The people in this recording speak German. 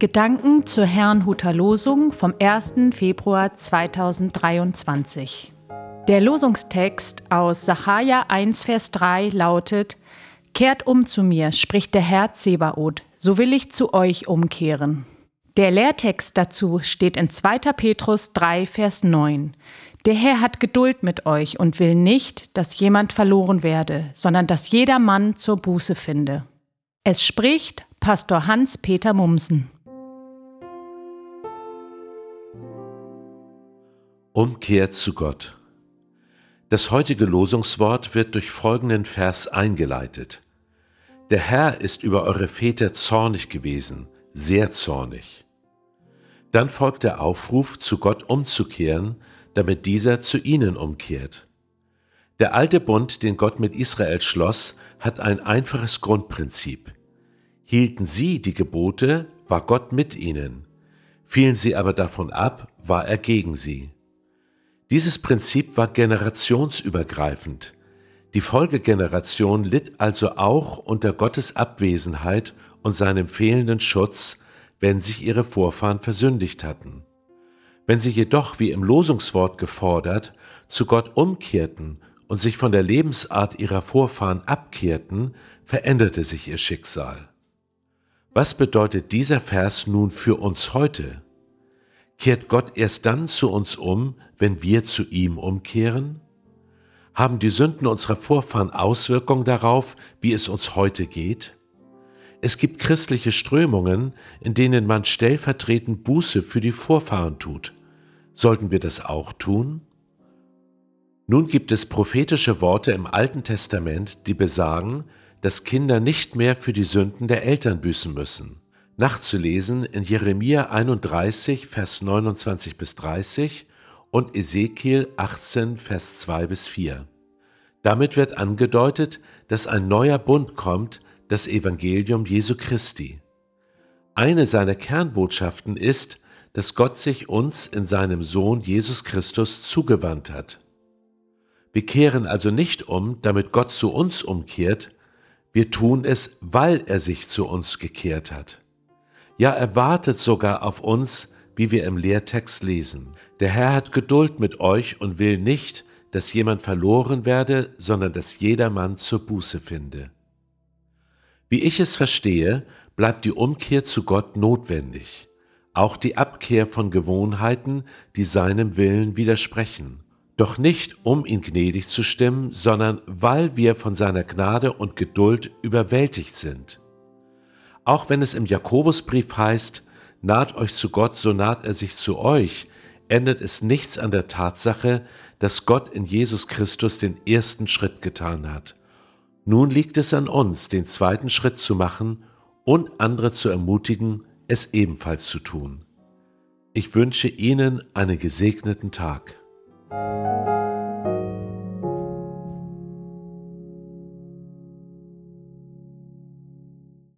Gedanken zur Herrnhuter Losung vom 1. Februar 2023. Der Losungstext aus Sacharja 1, Vers 3 lautet: Kehrt um zu mir, spricht der Herr Zebaoth, so will ich zu euch umkehren. Der Lehrtext dazu steht in 2. Petrus 3, Vers 9. Der Herr hat Geduld mit euch und will nicht, dass jemand verloren werde, sondern dass jeder Mann zur Buße finde. Es spricht Pastor Hans-Peter Mumsen. Umkehr zu Gott. Das heutige Losungswort wird durch folgenden Vers eingeleitet. Der Herr ist über eure Väter zornig gewesen, sehr zornig. Dann folgt der Aufruf, zu Gott umzukehren, damit dieser zu ihnen umkehrt. Der alte Bund, den Gott mit Israel schloss, hat ein einfaches Grundprinzip. Hielten sie die Gebote, war Gott mit ihnen. Fielen sie aber davon ab, war er gegen sie. Dieses Prinzip war generationsübergreifend. Die Folgegeneration litt also auch unter Gottes Abwesenheit und seinem fehlenden Schutz, wenn sich ihre Vorfahren versündigt hatten. Wenn sie jedoch, wie im Losungswort gefordert, zu Gott umkehrten und sich von der Lebensart ihrer Vorfahren abkehrten, veränderte sich ihr Schicksal. Was bedeutet dieser Vers nun für uns heute? Kehrt Gott erst dann zu uns um, wenn wir zu ihm umkehren? Haben die Sünden unserer Vorfahren Auswirkungen darauf, wie es uns heute geht? Es gibt christliche Strömungen, in denen man stellvertretend Buße für die Vorfahren tut. Sollten wir das auch tun? Nun gibt es prophetische Worte im Alten Testament, die besagen, dass Kinder nicht mehr für die Sünden der Eltern büßen müssen nachzulesen in Jeremia 31, Vers 29 bis 30 und Ezekiel 18, Vers 2 bis 4. Damit wird angedeutet, dass ein neuer Bund kommt, das Evangelium Jesu Christi. Eine seiner Kernbotschaften ist, dass Gott sich uns in seinem Sohn Jesus Christus zugewandt hat. Wir kehren also nicht um, damit Gott zu uns umkehrt, wir tun es, weil er sich zu uns gekehrt hat. Ja, er wartet sogar auf uns, wie wir im Lehrtext lesen. Der Herr hat Geduld mit euch und will nicht, dass jemand verloren werde, sondern dass jedermann zur Buße finde. Wie ich es verstehe, bleibt die Umkehr zu Gott notwendig, auch die Abkehr von Gewohnheiten, die seinem Willen widersprechen, doch nicht um ihn gnädig zu stimmen, sondern weil wir von seiner Gnade und Geduld überwältigt sind. Auch wenn es im Jakobusbrief heißt, naht euch zu Gott, so naht er sich zu euch, ändert es nichts an der Tatsache, dass Gott in Jesus Christus den ersten Schritt getan hat. Nun liegt es an uns, den zweiten Schritt zu machen und andere zu ermutigen, es ebenfalls zu tun. Ich wünsche Ihnen einen gesegneten Tag.